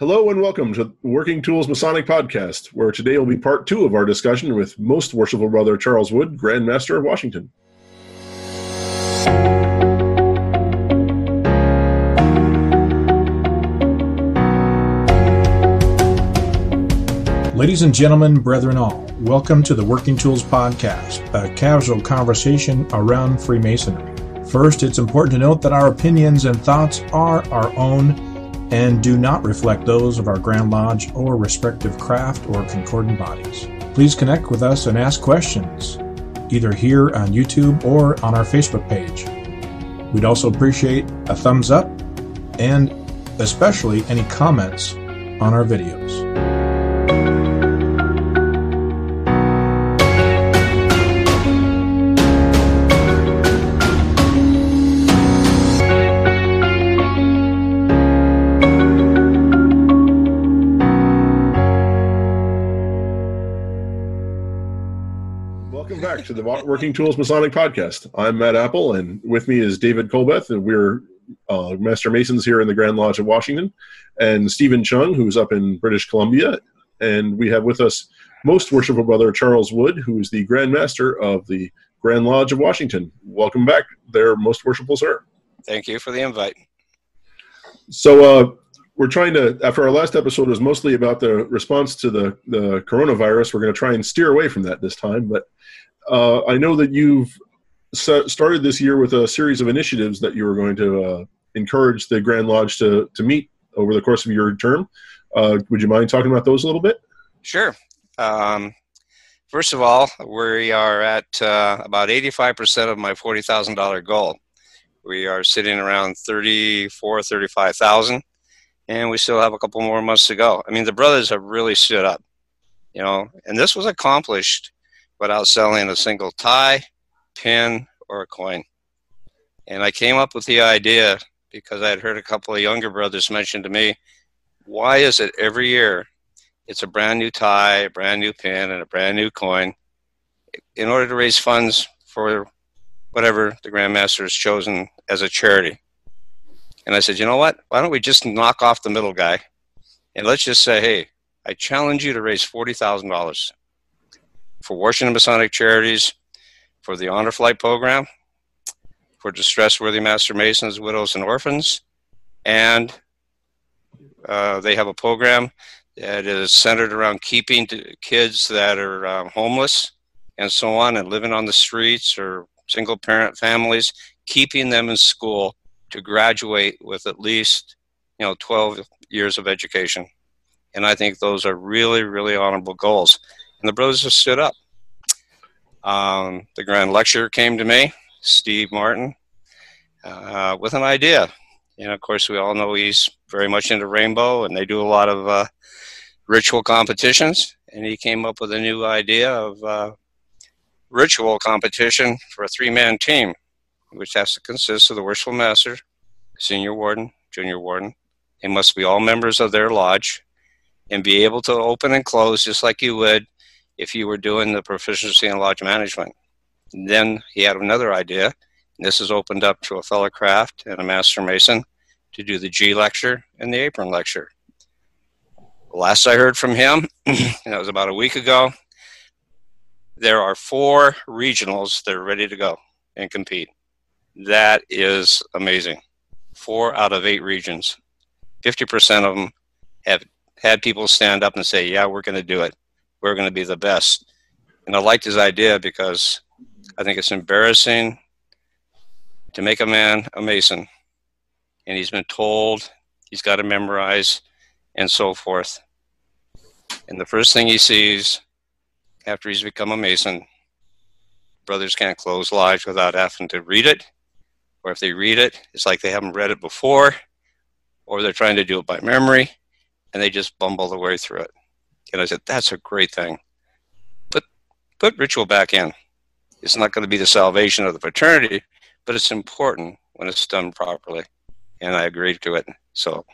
Hello and welcome to Working Tools Masonic Podcast, where today will be part two of our discussion with Most Worshipful Brother Charles Wood, Grand Master of Washington. Ladies and gentlemen, brethren all, welcome to the Working Tools Podcast, a casual conversation around Freemasonry. First, it's important to note that our opinions and thoughts are our own and do not reflect those of our Grand Lodge or respective craft or concordant bodies. Please connect with us and ask questions, either here on YouTube or on our Facebook page. We'd also appreciate a thumbs up and especially any comments on our videos. To the Working Tools Masonic Podcast. I'm Matt Appel, and with me is David Colbeth, and we're uh, Master Masons here in the Grand Lodge of Washington, and Steven Chung, who's up in British Columbia, and we have with us Most Worshipful Brother Charles Wood, who is the Grand Master of the Grand Lodge of Washington. Welcome back, there, Most Worshipful Sir. Thank you for the invite. So, uh, we're trying to after our last episode was mostly about the response to the the coronavirus we're going to try and steer away from that this time but uh, I know that you've started this year with a series of initiatives that you were going to uh, encourage the Grand Lodge to, to meet over the course of your term. Uh, would you mind talking about those a little bit? Sure. Um, first of all, we are at uh, about 85% of my $40,000 goal. We are sitting around 34, 35,000, and we still have a couple more months to go. I mean, the brothers have really stood up, you know, and this was accomplished without selling a single tie, pin, or a coin. And I came up with the idea because I had heard a couple of younger brothers mention to me, why is it every year it's a brand new tie, a brand new pin, and a brand new coin in order to raise funds for whatever the Grandmaster has chosen as a charity? And I said, you know what? Why don't we just knock off the middle guy and let's just say, hey, I challenge you to raise $40,000 for Washington Masonic Charities, for the Honor Flight Program, for distressed worthy Master Masons, widows, and orphans, and uh, they have a program that is centered around keeping kids that are um, homeless and so on and living on the streets or single parent families, keeping them in school to graduate with at least you know 12 years of education. And I think those are really, really honorable goals and the brothers have stood up. Um, the grand lecturer came to me, Steve Martin, uh, with an idea. And of course, we all know he's very much into rainbow, and they do a lot of uh, ritual competitions. And he came up with a new idea of uh, ritual competition for a three-man team, which has to consist of the worshipful master, senior warden, junior warden. They must be all members of their lodge and be able to open and close just like you would if you were doing the proficiency in lodge management. Then he had another idea. This is opened up to a fellow craft and a master mason to do the G lecture and the apron lecture. last I heard from him, that was about a week ago, there are four regionals that are ready to go and compete. That is amazing. Four out of eight regions. 50% of them have had people stand up and say, Yeah, we're going to do it we're going to be the best. And I liked his idea because I think it's embarrassing to make a man a Mason. And he's been told he's got to memorize and so forth. And the first thing he sees after he's become a Mason, brothers can't close lives without having to read it. Or if they read it, it's like they haven't read it before, or they're trying to do it by memory, and they just bumble their way through it. And I said, that's a great thing. Put, put ritual back in. It's not going to be the salvation of the fraternity, but it's important when it's done properly. And I agreed to it. So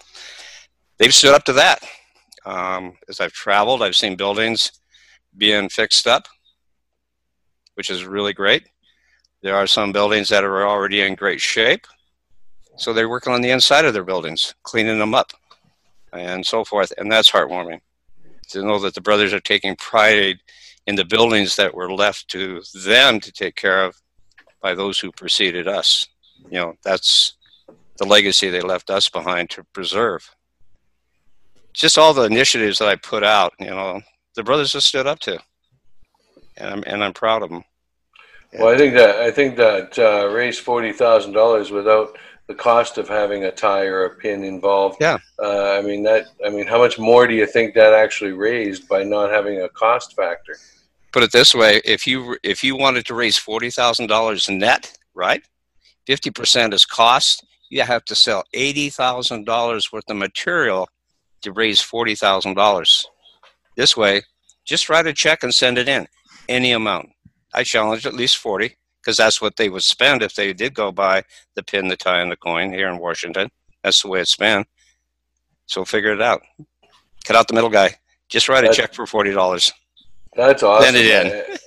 they've stood up to that. Um, as I've traveled, I've seen buildings being fixed up, which is really great. There are some buildings that are already in great shape. So they're working on the inside of their buildings, cleaning them up. and so forth. And that's heartwarming to know that the brothers are taking pride in the buildings that were left to them to take care of by those who preceded us. You know, that's the legacy they left us behind to preserve. Just all the initiatives that I put out, you know, the brothers just stood up to, and I'm and I'm proud of them. Well, I think that I think that uh, raised forty thousand dollars without the cost of having a tie or a pin involved. Yeah. Uh, I mean that. I mean, how much more do you think that actually raised by not having a cost factor? Put it this way: if you if you wanted to raise forty thousand dollars net, right? Fifty percent is cost. You have to sell eighty thousand dollars worth of material to raise forty thousand dollars. This way, just write a check and send it in, any amount. I challenge at least forty because that's what they would spend if they did go buy the pin, the tie, and the coin here in Washington. That's the way it's been. So figure it out. Cut out the middle guy. Just write a check for forty dollars. That's awesome. Send it in.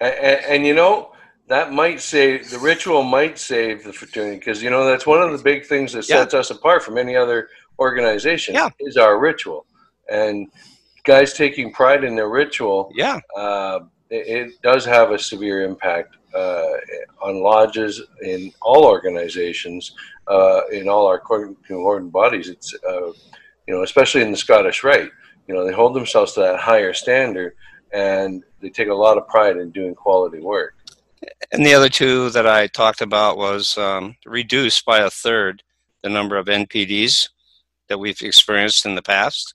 and, and, and, you know that might save the ritual. Might save the fraternity because you know that's one of the big things that sets yeah. us apart from any other organization. Yeah. is our ritual, and guys taking pride in their ritual. Yeah, uh, it, does have a severe impact uh, on lodges in all organizations, uh, in all our concordant bodies. It's uh, you know, especially in the Scottish Rite, you know, they hold themselves to that higher standard, and they take a lot of pride in doing quality work. And the other two that I talked about was um, reduce by a third the number of NPDs that we've experienced in the past.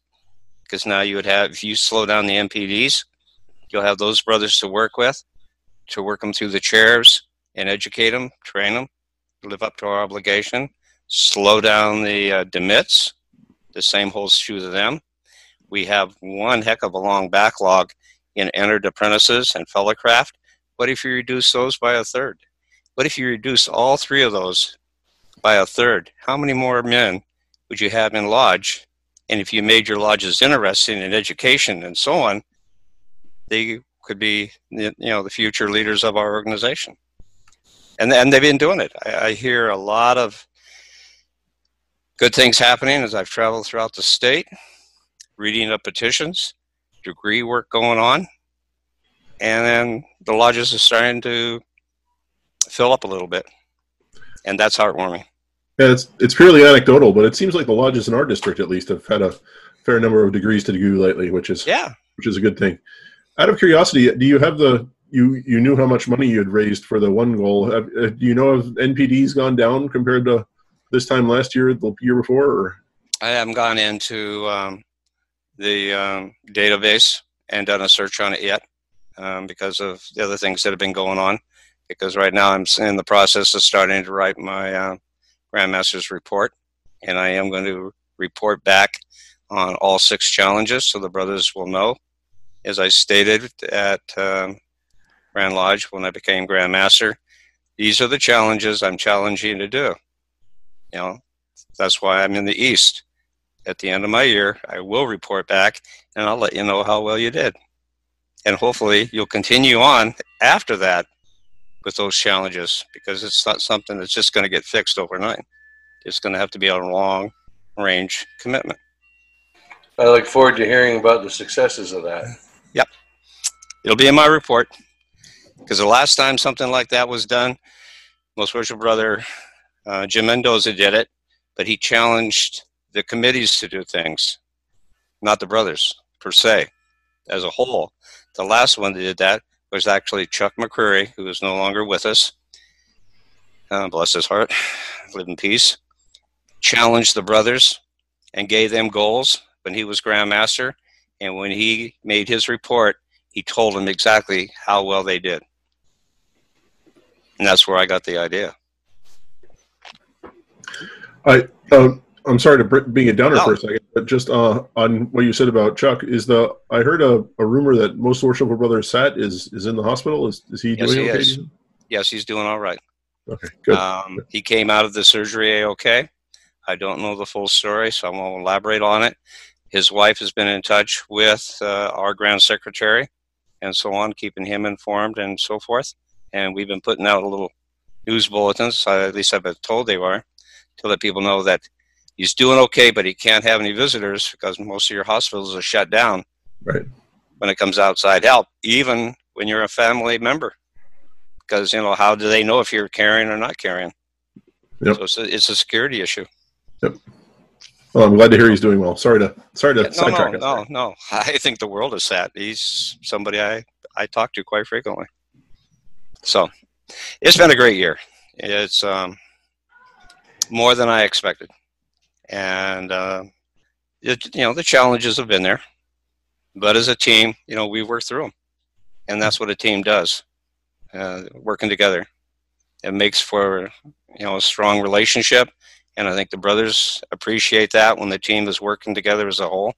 Because now you would have, if you slow down the NPDs, you'll have those brothers to work with to work them through the chairs and educate them, train them, live up to our obligation, slow down the uh, demits. The same holds true to them. We have one heck of a long backlog in entered apprentices and fellowcraft. What if you reduce those by a third? What if you reduce all three of those by a third? How many more men would you have in lodge? And if you made your lodges interesting in education and so on, they could be you know the future leaders of our organization. And and they've been doing it. I, I, hear a lot of good things happening as i've traveled throughout the state reading up petitions degree work going on and then the lodges are starting to fill up a little bit and that's heartwarming. Yeah it's it's purely anecdotal but it seems like the lodges in our district at least have had a fair number of degrees to do lately which is yeah. which is a good thing out of curiosity, do you have the you you knew how much money you had raised for the one goal? Have, uh, do you know if NPD's gone down compared to this time last year, the year before? Or? I haven't gone into um, the um, database and done a search on it yet um, because of the other things that have been going on. Because right now I'm in the process of starting to write my uh, Grandmaster's report, and I am going to report back on all six challenges so the brothers will know as I stated at um, Grand Lodge when I became Grand Master, these are the challenges I'm challenging to do. You know, that's why I'm in the East. At the end of my year, I will report back and I'll let you know how well you did. And hopefully, you'll continue on after that with those challenges because it's not something that's just going to get fixed overnight. It's going to have to be a long range commitment. I look forward to hearing about the successes of that. It'll be in my report. Because the last time something like that was done, most worship brother uh, Jim Mendoza did it, but he challenged the committees to do things, not the brothers per se, as a whole. The last one that did that was actually Chuck McCreary, who is no longer with us. Uh, bless his heart, live in peace. Challenged the brothers and gave them goals when he was Grand Master and when he made his report, he told them exactly how well they did. And that's where I got the idea. I um, I'm sorry to being a downer no. for a second, but just uh, on what you said about Chuck, is the I heard a, a rumor that most worshipful brother Sat is is in the hospital. Is is he yes, doing he okay? Is. Yes, he's doing all right. Okay, good. Um, he came out of the surgery okay. I don't know the full story, so I won't elaborate on it. His wife has been in touch with uh, our Grand Secretary and so on, keeping him informed and so forth. And we've been putting out a little news bulletins, uh, at least I've been told they were, to let people know that he's doing okay, but he can't have any visitors because most of your hospitals are shut down. Right. When it comes outside help, even when you're a family member, because you know how do they know if you're carrying or not carrying? Yep. So it's a, it's a security issue. Yep. Well, I'm glad to hear he's doing well. Sorry to sorry to no, sidetrack no, no, no. I think the world is sad. He's somebody I I talk to quite frequently. So it's been a great year. It's um, more than I expected, and uh, it, you know the challenges have been there, but as a team, you know we work through them, and that's what a team does, uh, working together. It makes for you know a strong relationship, and I think the brothers appreciate that when the team is working together as a whole,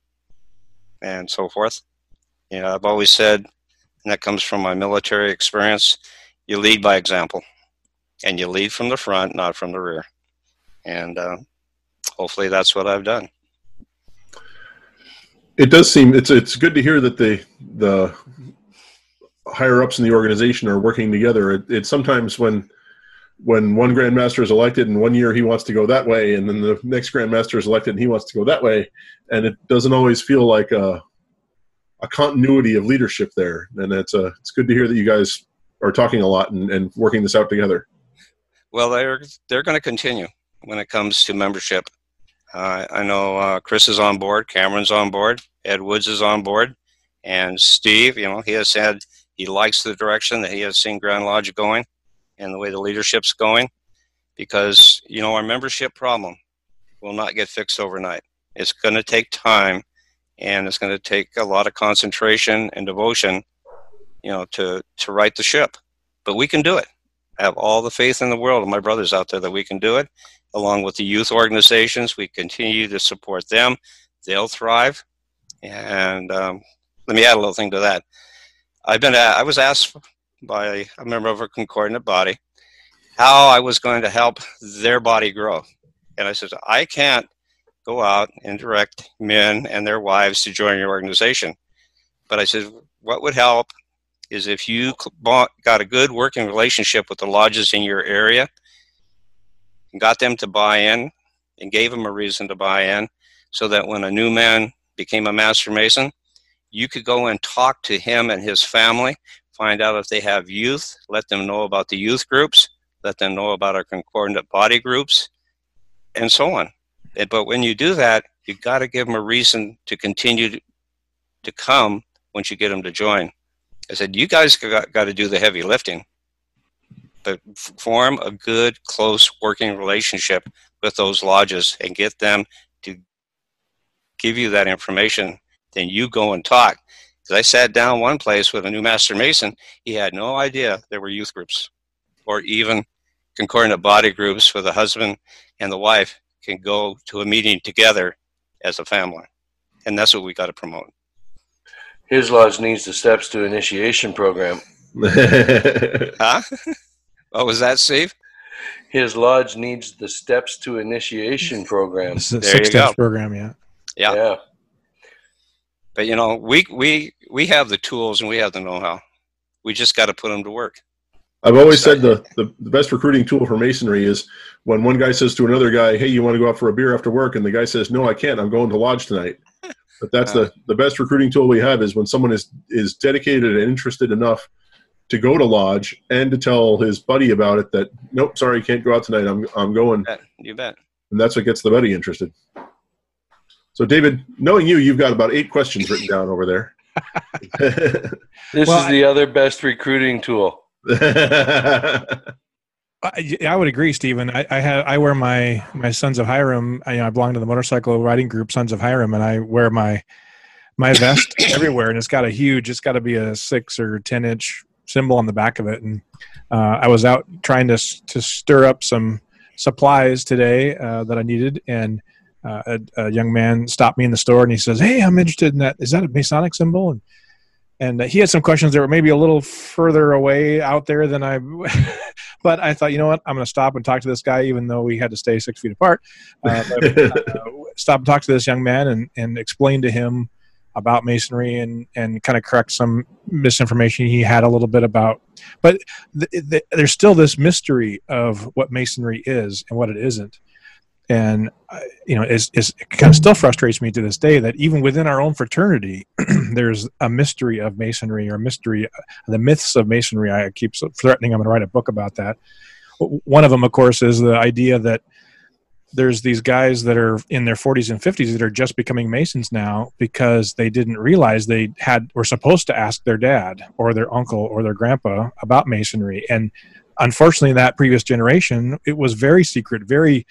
and so forth. You know, I've always said, and that comes from my military experience you lead by example and you lead from the front, not from the rear. And uh, hopefully that's what I've done. It does seem it's it's good to hear that the the higher ups in the organization are working together. It, it's sometimes when when one grandmaster is elected and one year he wants to go that way and then the next grandmaster is elected and he wants to go that way and it doesn't always feel like a a continuity of leadership there and it's a it's good to hear that you guys are talking a lot and, and working this out together? Well, they're they're going to continue when it comes to membership. Uh, I know uh, Chris is on board, Cameron's on board, Ed Woods is on board, and Steve. You know, he has said he likes the direction that he has seen Grand Lodge going, and the way the leadership's going, because you know our membership problem will not get fixed overnight. It's going to take time, and it's going to take a lot of concentration and devotion you know, to to right the ship. But we can do it. I have all the faith in the world of my brothers out there that we can do it. Along with the youth organizations, we continue to support them. They'll thrive. And um, let me add a little thing to that. I've been I was asked by a member of a concordant body how I was going to help their body grow, and I said I can't go out and direct men and their wives to join your organization. But I said, what would help is if you got a good working relationship with the lodges in your area, got them to buy in, and gave them a reason to buy in, so that when a new man became a master mason, you could go and talk to him and his family, find out if they have youth, let them know about the youth groups, let them know about our concordant body groups, and so on. Eh, but when you do that, you've got to give them a reason to continue to come once you get them to join. I said, you guys got, got to do the heavy lifting, but form a good, close working relationship with those lodges and get them to give you that information. Then you go and talk. Because I sat down one place with a new master mason, he had no idea there were youth groups or even concordant body groups where the husband and the wife can go to a meeting together as a family. And that's what we got to promote. His lodge needs the steps to initiation program. huh? What was that, Steve? His lodge needs the steps to initiation program. It's there six steps program, yeah. yeah. Yeah. But you know, we we we have the tools and we have the know-how. We just got to put them to work. I've always said the, the, the best recruiting tool for masonry is when one guy says to another guy, "Hey, you want to go out for a beer after work?" and the guy says, "No, I can't. I'm going to lodge tonight." But that's the the best recruiting tool we have is when someone is is dedicated and interested enough to go to lodge and to tell his buddy about it that nope, sorry, can't go out tonight. I'm I'm going. You bet. You bet. And that's what gets the buddy interested. So, David, knowing you, you've got about eight questions written down over there. this well, is the other best recruiting tool. I, I, would agree, Steven. I, I have I wear my my Sons of Hiram. I, you know, I belong to the motorcycle riding group Sons of Hiram, and I wear my my vest everywhere, and it's got a huge. It's got to be a six or ten inch symbol on the back of it. And uh, I was out trying to to stir up some supplies today uh, that I needed, and uh, a, a, young man stopped me in the store, and he says, "Hey, I'm interested in that. Is that a Masonic symbol?" And and he had some questions that were maybe a little further away out there than I. but I thought, you know what, I'm going to stop and talk to this guy, even though we had to stay six feet apart. Uh, but, uh, stop and talk to this young man and and explain to him about masonry and and kind of correct some misinformation he had a little bit about. But th- th- there's still this mystery of what masonry is and what it isn't. And uh, you know it kind of still frustrates me to this day that even within our own fraternity there's a mystery of masonry or mystery uh, the myths of masonry. I keep threatening i'm going to write a book about that. One of them of course is the idea that there's these guys that are in their 40s and 50s that are just becoming masons now because they didn't realize they had were supposed to ask their dad or their uncle or their grandpa about masonry. And unfortunately in that previous generation it was very secret very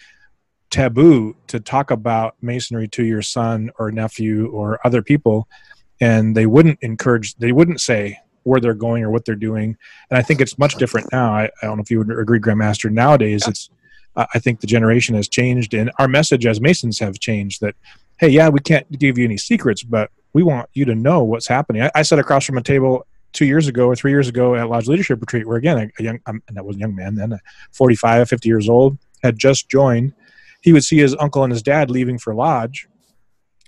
taboo to talk about masonry to your son or nephew or other people and they wouldn't encourage they wouldn't say where they're going or what they're doing. And i think it's much different now. I, I don't know if you would agree grandmaster. Nowadays yeah. it's i think the generation has changed and our message as masons have changed that hey yeah we can't give you any secrets but we want you to know what's happening. I, I sat across from a table two years ago or three years ago at Lodge Leadership Retreat, where again, a, a young, and that was a young man then, uh, 45, 50 years old, had just joined he would see his uncle and his dad leaving for lodge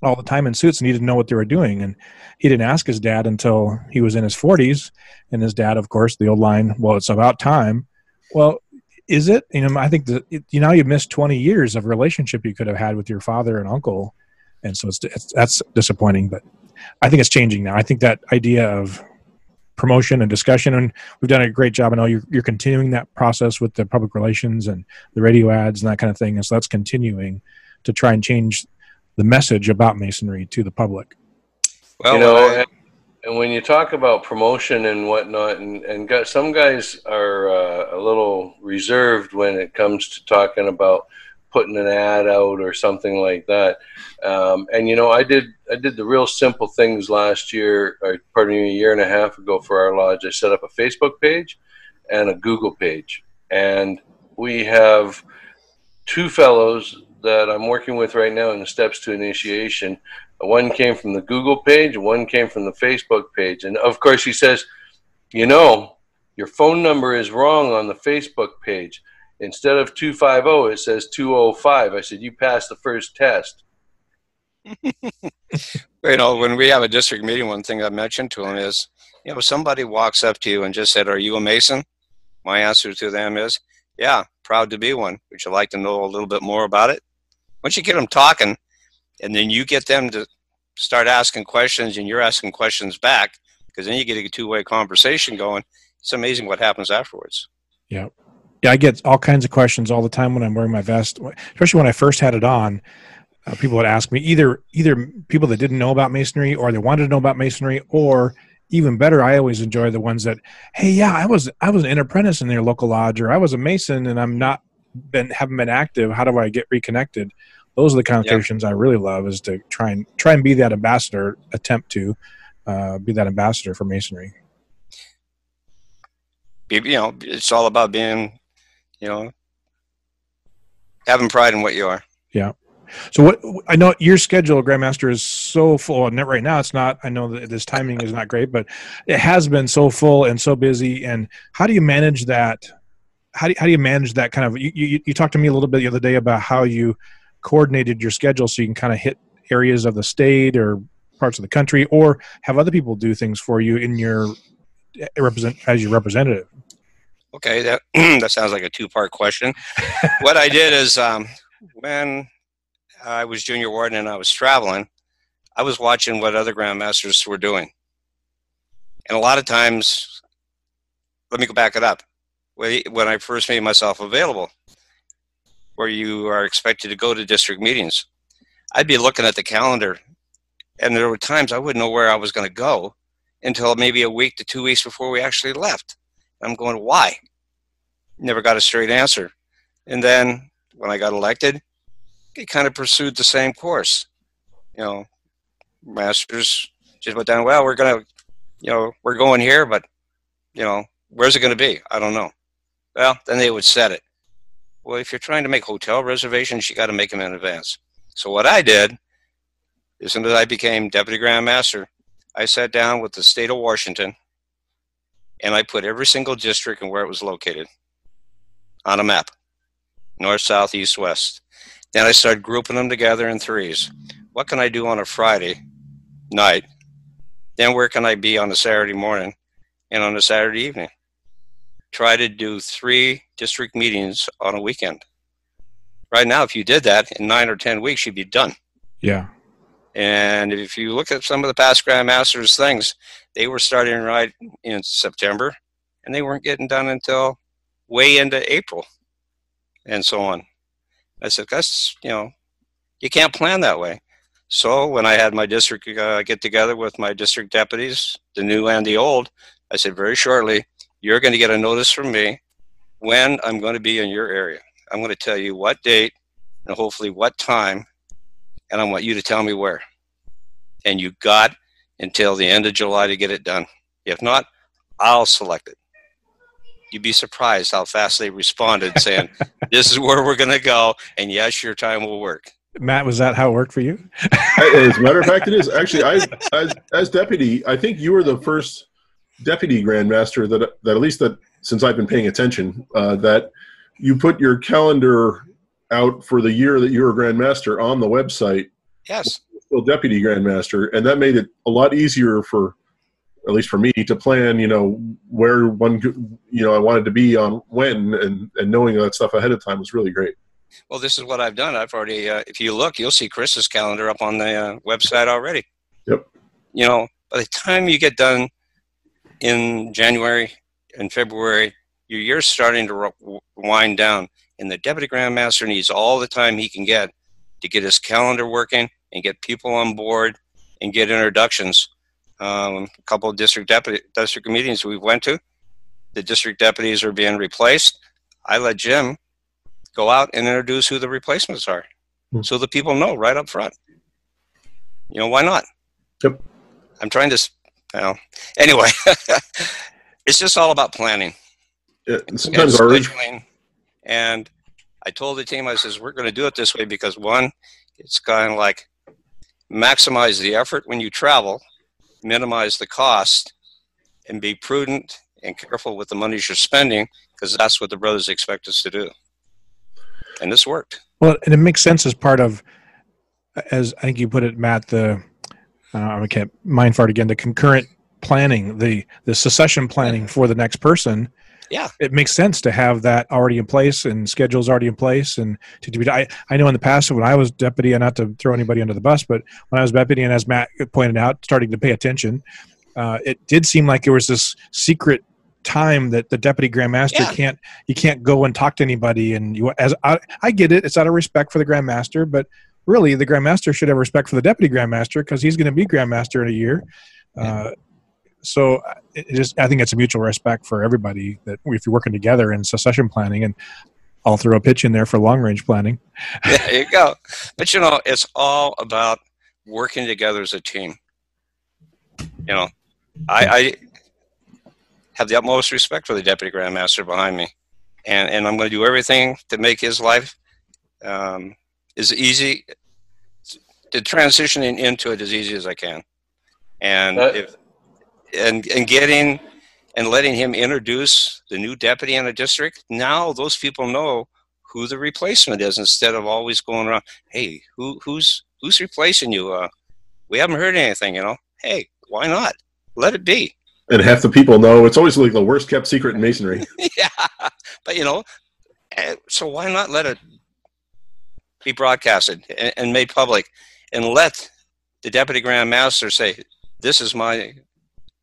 all the time in suits and he didn't know what they were doing. And he didn't ask his dad until he was in his 40s and his dad of course the old line well it's about time. Well is it? You know i think that you know you missed 20 years of relationship you could have had with your father and uncle. And so it's, it's that's disappointing but i think it's changing now. I think that idea of promotion and discussion. And we've done a great job. I know you're, you're continuing that process with the public relations and the radio ads and that kind of thing. And so that's continuing to try and change the message about masonry to the public. Well, you know, and when you talk about promotion and whatnot, and, and got, some guys are uh, a little reserved when it comes to talking about putting an ad out or something like that. Um, and you know, I did I did the real simple things last year, or pardon me, a year and a half ago for our lodge. I set up a Facebook page and a Google page, and we have two fellows that I'm working with right now in the steps to initiation. One came from the Google page, one came from the Facebook page, and of course he says, you know, your phone number is wrong on the Facebook page instead of 250 it says 205 i said you passed the first test. You know when we have a district meeting one thing i mentioned to them is you know somebody walks up to you and just said are you a mason? My answer to them is yeah proud to be one. Would you like to know a little bit more about it? Once you get them talking and then you get them to start asking questions and you're asking questions back because then you get a two-way conversation going it's amazing what happens afterwards. Yeah yeah, I get all kinds of questions all the time when I'm wearing my vest, especially when I first had it on. Uh, people would ask me either either people that didn't know about masonry or they wanted to know about masonry, or even better, I always enjoy the ones that, hey, yeah, I was I was an apprentice in their local lodge, or I was a mason and I'm not been haven't been active. How do I get reconnected? Those are the conversations yep. I really love. Is to try and try and be that ambassador, attempt to uh, be that ambassador for masonry. You know, it's all about being you know, having pride in what you are. Yeah. So what I know your schedule, Grandmaster, is so full. And right now, it's not. I know that this timing is not great, but it has been so full and so busy. And how do you manage that? How do you, how do you manage that kind of? You, you, you talked to me a little bit the other day about how you coordinated your schedule so you can kind of hit areas of the state or parts of the country, or have other people do things for you in your eh, represent as your representative. Okay, that that sounds like a two-part question. what I did is um, when I was junior warden and I was traveling, I was watching what other grandmasters were doing, and a lot of times, let me go back it up. When I first made myself available, where you are expected to go to district meetings, I'd be looking at the calendar, and there were times I wouldn't know where I was going to go until maybe a week to two weeks before we actually left I'm going, why? Never got a straight answer. And then when I got elected, he kind of pursued the same course. You know, masters just went down, well, we're going to, you know, we're going here, but, you know, where's it going to be? I don't know. Well, then they would set it. Well, if you're trying to make hotel reservations, you got to make them in advance. So what I did, as soon as I became deputy grand master, I sat down with the state of Washington and I put every single district and where it was located on a map north, south, east, west. Then I started grouping them together in threes. What can I do on a Friday night? Then where can I be on a Saturday morning and on a Saturday evening? Try to do three district meetings on a weekend. Right now, if you did that in nine or 10 weeks, you'd be done. Yeah. And if you look at some of the past Grandmasters things, they were starting right in September and they weren't getting done until way into April and so on. I said, that's, you know, you can't plan that way. So when I had my district uh, get together with my district deputies, the new and the old, I said very shortly, you're going to get a notice from me when I'm going to be in your area. I'm going to tell you what date and hopefully what time, and I want you to tell me where. And you got until the end of July to get it done. If not, I'll select it. You'd be surprised how fast they responded saying, This is where we're going to go, and yes, your time will work. Matt, was that how it worked for you? as a matter of fact, it is. Actually, I, as, as deputy, I think you were the first deputy grandmaster that, that at least that since I've been paying attention, uh, that you put your calendar out for the year that you were grandmaster on the website. Yes. Still deputy grandmaster, and that made it a lot easier for, at least for me, to plan. You know where one, you know, I wanted to be on when, and and knowing that stuff ahead of time was really great. Well, this is what I've done. I've already, uh, if you look, you'll see Chris's calendar up on the uh, website already. Yep. You know, by the time you get done in January and February, your year's starting to wind down, and the deputy grandmaster needs all the time he can get to get his calendar working and get people on board and get introductions. Um, a couple of district deputy district meetings we went to, the district deputies are being replaced. I let Jim go out and introduce who the replacements are, hmm. so the people know right up front. You know why not? Yep. I'm trying to. Well, anyway, it's just all about planning. Yeah, sometimes and scheduling. And I told the team, I says, we're going to do it this way because one, it's kind of like maximize the effort when you travel, minimize the cost, and be prudent and careful with the monies you're spending because that's what the brothers expect us to do. And this worked. Well, and it makes sense as part of, as I think you put it, Matt, the, uh, I can't mind fart again, the concurrent planning, the, the succession planning for the next person yeah. It makes sense to have that already in place and schedules already in place and to be I, I know in the past when i was deputy and not to throw anybody under the bus but when i was deputy and as matt pointed out starting to pay attention uh, it did seem like there was this secret time that the deputy grandmaster yeah. can't you can't go and talk to anybody and you as I, I get it it's out of respect for the grandmaster but really the grandmaster should have respect for the deputy grandmaster because he's going to be grandmaster in a year. Uh, so uh, it just, I think it's a mutual respect for everybody that if you're working together in succession planning, and I'll throw a pitch in there for long range planning. there you go. But you know, it's all about working together as a team. You know, I, I have the utmost respect for the deputy grandmaster behind me, and and I'm going to do everything to make his life um, as easy to transitioning into it as easy as I can. And that, if and and getting and letting him introduce the new deputy in a district. Now those people know who the replacement is instead of always going around. Hey, who who's who's replacing you? Uh, we haven't heard anything. You know. Hey, why not? Let it be. And half the people know it's always like the worst kept secret in masonry. yeah, but you know, eh, so why not let it be broadcasted and, and made public, and let the deputy grand master say, "This is my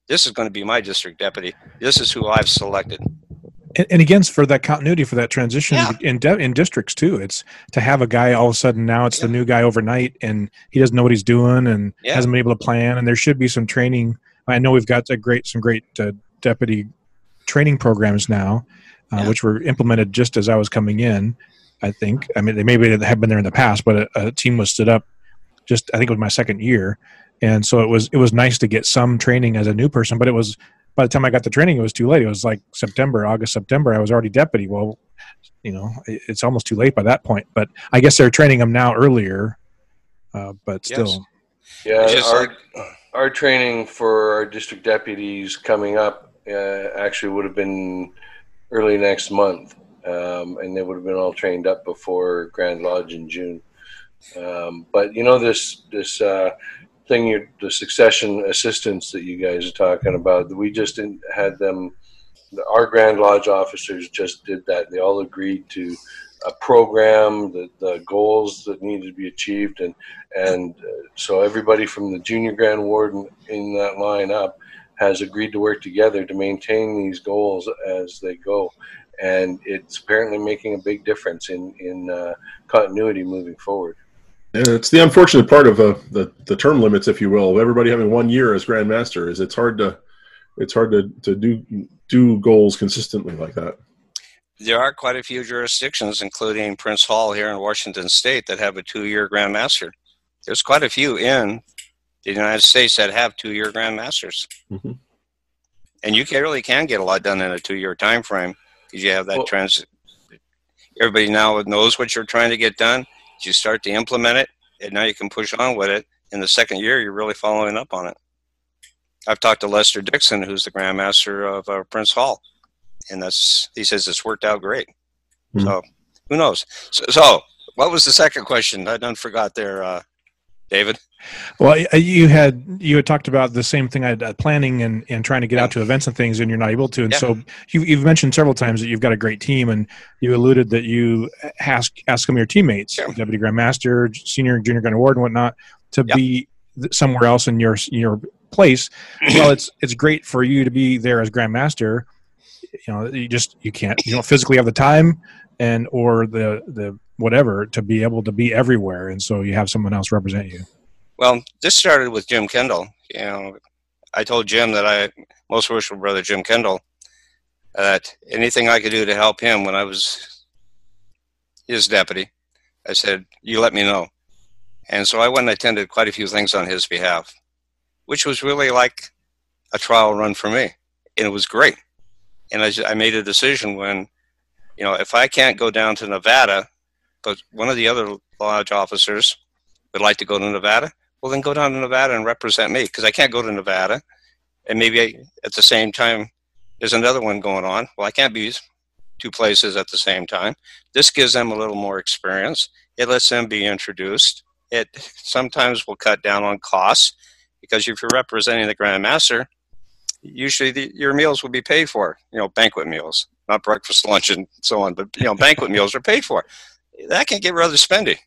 this is going to be my district deputy. This is who I've selected. And, and again, for that continuity, for that transition yeah. in de- in districts too, it's to have a guy all of a sudden now it's yeah. the new guy overnight, and he doesn't know what he's doing and yeah. hasn't been able to plan. And there should be some training. I know we've got a great some great uh, deputy training programs now, uh, which were implemented just as I was coming in. I think. I mean, they maybe have been there in the past, but a, a team was stood up. Just I think it was my second year, and so it was it was nice to get some training as a new person but it was by the time i got the training it was too late. It was like september august september i was already deputy. Well you know it's almost too late by that point but i guess they're training them now earlier uh, but still. Yes. yeah our, our training for our district deputies coming up uh, actually would have been early next month um, and they would have been all trained up before grand lodge in june. Um, but you know this this uh, thing, you the succession assistance that you guys are talking about, we just had them. Our Grand Lodge officers just did that. They all agreed to a program, the, the goals that needed to be achieved, and and uh, so everybody from the junior grand warden in that line up has agreed to work together to maintain these goals as they go, and it's apparently making a big difference in in uh, continuity moving forward. And it's the unfortunate part of uh, the the term limits, if you will, of everybody having one year as grandmaster. Is it's hard to it's hard to, to do do goals consistently like that. There are quite a few jurisdictions, including Prince Hall here in Washington State, that have a two-year grandmaster. There's quite a few in the United States that have two-year grandmasters, mm-hmm. and you can, really can get a lot done in a two-year time frame because you have that well, trans. Everybody now knows what you're trying to get done you start to implement it, and now you can push on with it. In the second year, you're really following up on it. I've talked to Lester Dixon, who's the Grandmaster of uh, Prince Hall, and that's he says it's worked out great. Mm-hmm. So who knows? So, so, what was the second question? I done forgot there, uh, David. Well, you had you had talked about the same thing, uh, planning and, and trying to get out to events and things, and you're not able to. And yeah. so you, you've mentioned several times that you've got a great team, and you alluded that you ask ask some of your teammates, yeah. deputy grandmaster, senior, junior grand warden, and whatnot, to yeah. be somewhere else in your your place. well, it's it's great for you to be there as grandmaster. You know, you just you can't you don't physically have the time and or the the whatever to be able to be everywhere, and so you have someone else represent you. Well, this started with Jim Kendall. You know, I told Jim that I most worshipful brother Jim Kendall that anything I could do to help him when I was his deputy, I said, "You let me know." And so I went and attended quite a few things on his behalf, which was really like a trial run for me, and it was great. And I, I made a decision when, you know, if I can't go down to Nevada, but one of the other lodge officers would like to go to Nevada, well, then go down to Nevada and represent me because I can't go to Nevada. And maybe I, at the same time, there's another one going on. Well, I can't be two places at the same time. This gives them a little more experience. It lets them be introduced. It sometimes will cut down on costs because if you're representing the Grand Master, usually the, your meals will be paid for. You know, banquet meals, not breakfast, lunch, and so on, but you know, banquet meals are paid for. That can get rather spendy,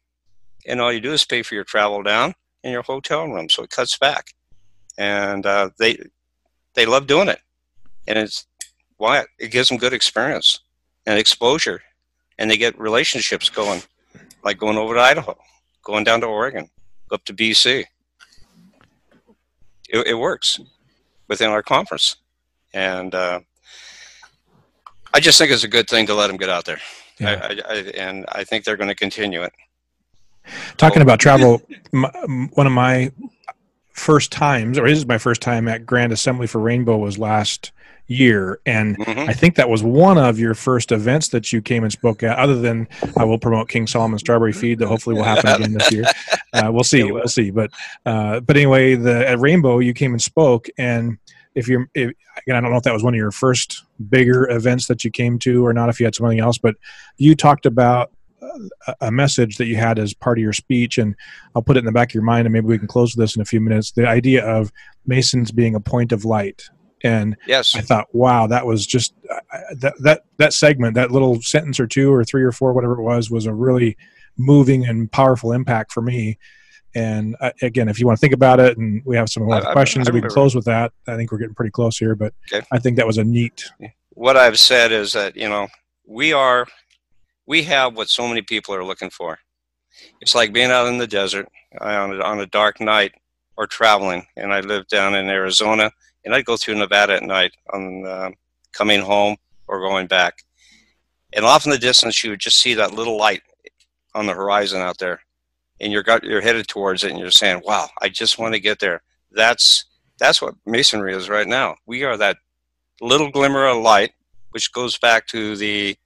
and all you do is pay for your travel down in your hotel room, so it cuts back. And uh, they they love doing it, and it's why it gives them good experience and exposure, and they get relationships going, like going over to Idaho, going down to Oregon, up to BC. It, it works within our conference, and uh, I just think it's a good thing to let them get out there. Yeah. I, I, and I think they're going to continue it. Talking about travel, my, one of my first times, or this is my first time at Grand Assembly for Rainbow, was last year, and mm-hmm. I think that was one of your first events that you came and spoke at. Other than I will promote King Solomon Strawberry Feed, that hopefully will happen again this year. Uh, we'll see, we'll see. But uh, but anyway, the at Rainbow you came and spoke, and if you're if, again, I don't know if that was one of your first bigger events that you came to or not. If you had something else, but you talked about uh, a message that you had as part of your speech, and I'll put it in the back of your mind, and maybe we can close this in a few minutes. The idea of Masons being a point of light, and yes, I thought, wow, that was just that that that segment, that little sentence or two or three or four, whatever it was, was a really moving and powerful impact for me. And uh, again, if you want to think about it, and we have some more questions, I, I we can close with that. I think we're getting pretty close here, but okay. I think that was a neat. What I've said is that you know we are we have what so many people are looking for. It's like being out in the desert on a, on a dark night or traveling. And I lived down in Arizona, and I'd go through Nevada at night on uh, coming home or going back. And off in the distance, you would just see that little light on the horizon out there, and you're got, you're headed towards it, and you're saying, "Wow, I just want to get there." That's that's what masonry is right now. We are that little glimmer of light, which goes back to the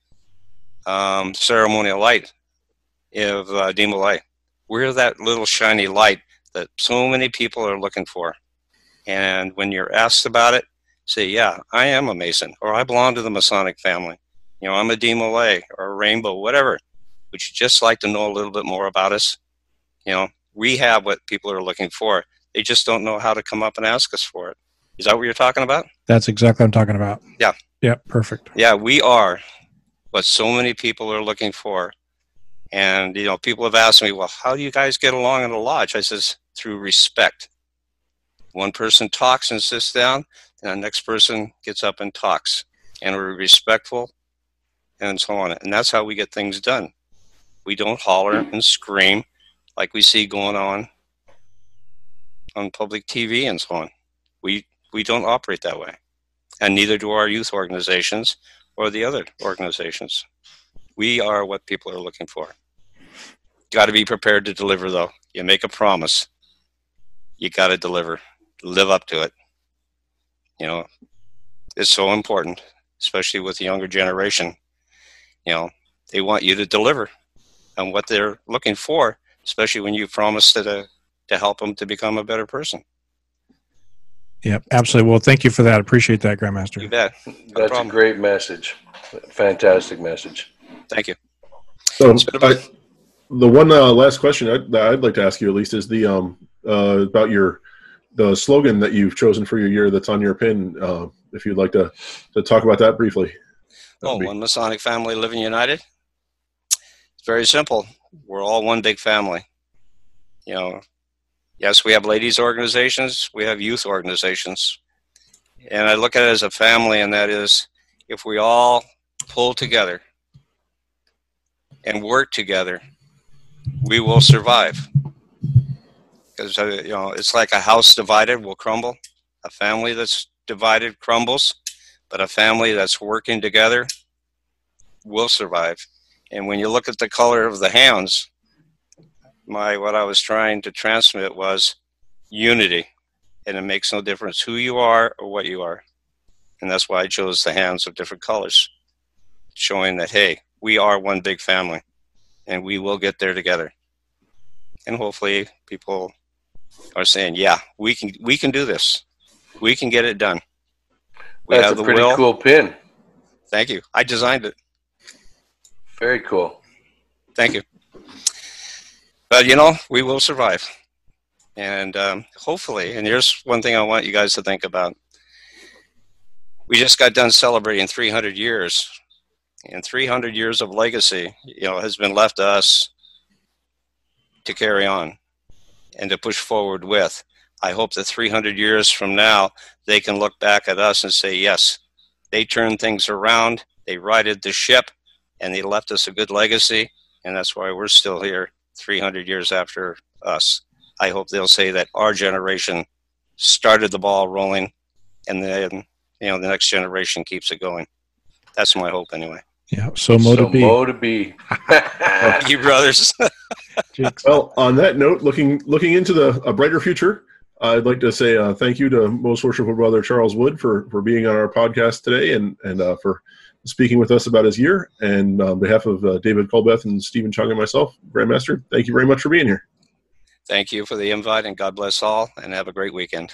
um, ceremonial light of uh. We're that little shiny light that so many people are looking for. And when you're asked about it, say, yeah, I am a Mason, or I belong to the Masonic family. You know, I'm a Demolay or a Rainbow, whatever. Would you just like to know a little bit more about us? You know, we have what people are looking for. They just don't know how to come up and ask us for it. Is that what you're talking about? That's exactly what I'm talking about. Yeah. Yeah, perfect. Yeah, we are what so many people are looking for. And you know, people have asked me, "Well, how do you guys get along in the lodge?" I says, "Through respect. One person talks and sits down, and the next person gets up and talks, and we're respectful, and so on. And that's how we get things done. We don't holler and scream like we see going on on public TV and so on. We we don't operate that way, and neither do our youth organizations or the other organizations. We are what people are looking for. Got to be prepared to deliver, though. You make a promise, you got to deliver, live up to it. You know, it's so important, especially with the younger generation. You know, they want you to deliver on what they're looking for, especially when you promise to uh, to help them to become a better person. Yep, absolutely. Well, thank you for that. Appreciate that, Grandmaster. You bet. No That's problem. a great message. Fantastic message. Thank you. So, I, the one uh, last question I, that I'd like to ask you, at least, is the um uh, about your the slogan that you've chosen for your year that's on your pin. Uh, if you'd like to to talk about that briefly. Oh, be- one Masonic family living united. It's very simple. We're all one big family. You know, yes, we have ladies organizations, we have youth organizations. And I look at it as a family, and that is if we all pull together and work together, we will survive. Because, uh, you know, it's like a house divided will crumble, a family that's divided crumbles, but a family that's working together will survive. And when you look at the color of the hounds, my what I was trying to transmit was unity, and it makes no difference who you are or what you are, and that's why I chose the hands of different colors, showing that hey, we are one big family, and we will get there together. And hopefully, people are saying, "Yeah, we can we can do this. We can get it done." We That's have a pretty will. cool pin. Thank you. I designed it. Very cool. Thank you. But you know, we will survive. And um, hopefully, and here's one thing I want you guys to think about. We just got done celebrating 300 years, and 300 years of legacy, you know, has been left to us to carry on and to push forward with. I hope that 300 years from now, they can look back at us and say, yes, they turned things around, they righted the ship, and they left us a good legacy, and that's why we're still here 300 years after us. I hope they'll say that our generation started the ball rolling, and then you know the next generation keeps it going. That's my hope, anyway. Yeah. So mote it be. Mote it be. you brothers. well, on that note, looking looking into the a brighter future, I'd like to say uh, thank you to Most Worshipful Brother Charles Wood for for being on our podcast today and and uh, for speaking with us about his year. And on behalf of uh, David Colbeth and Steven Chung and myself, Grandmaster, thank you very much for being here. Thank you for the invite, and God bless all, and have a great weekend.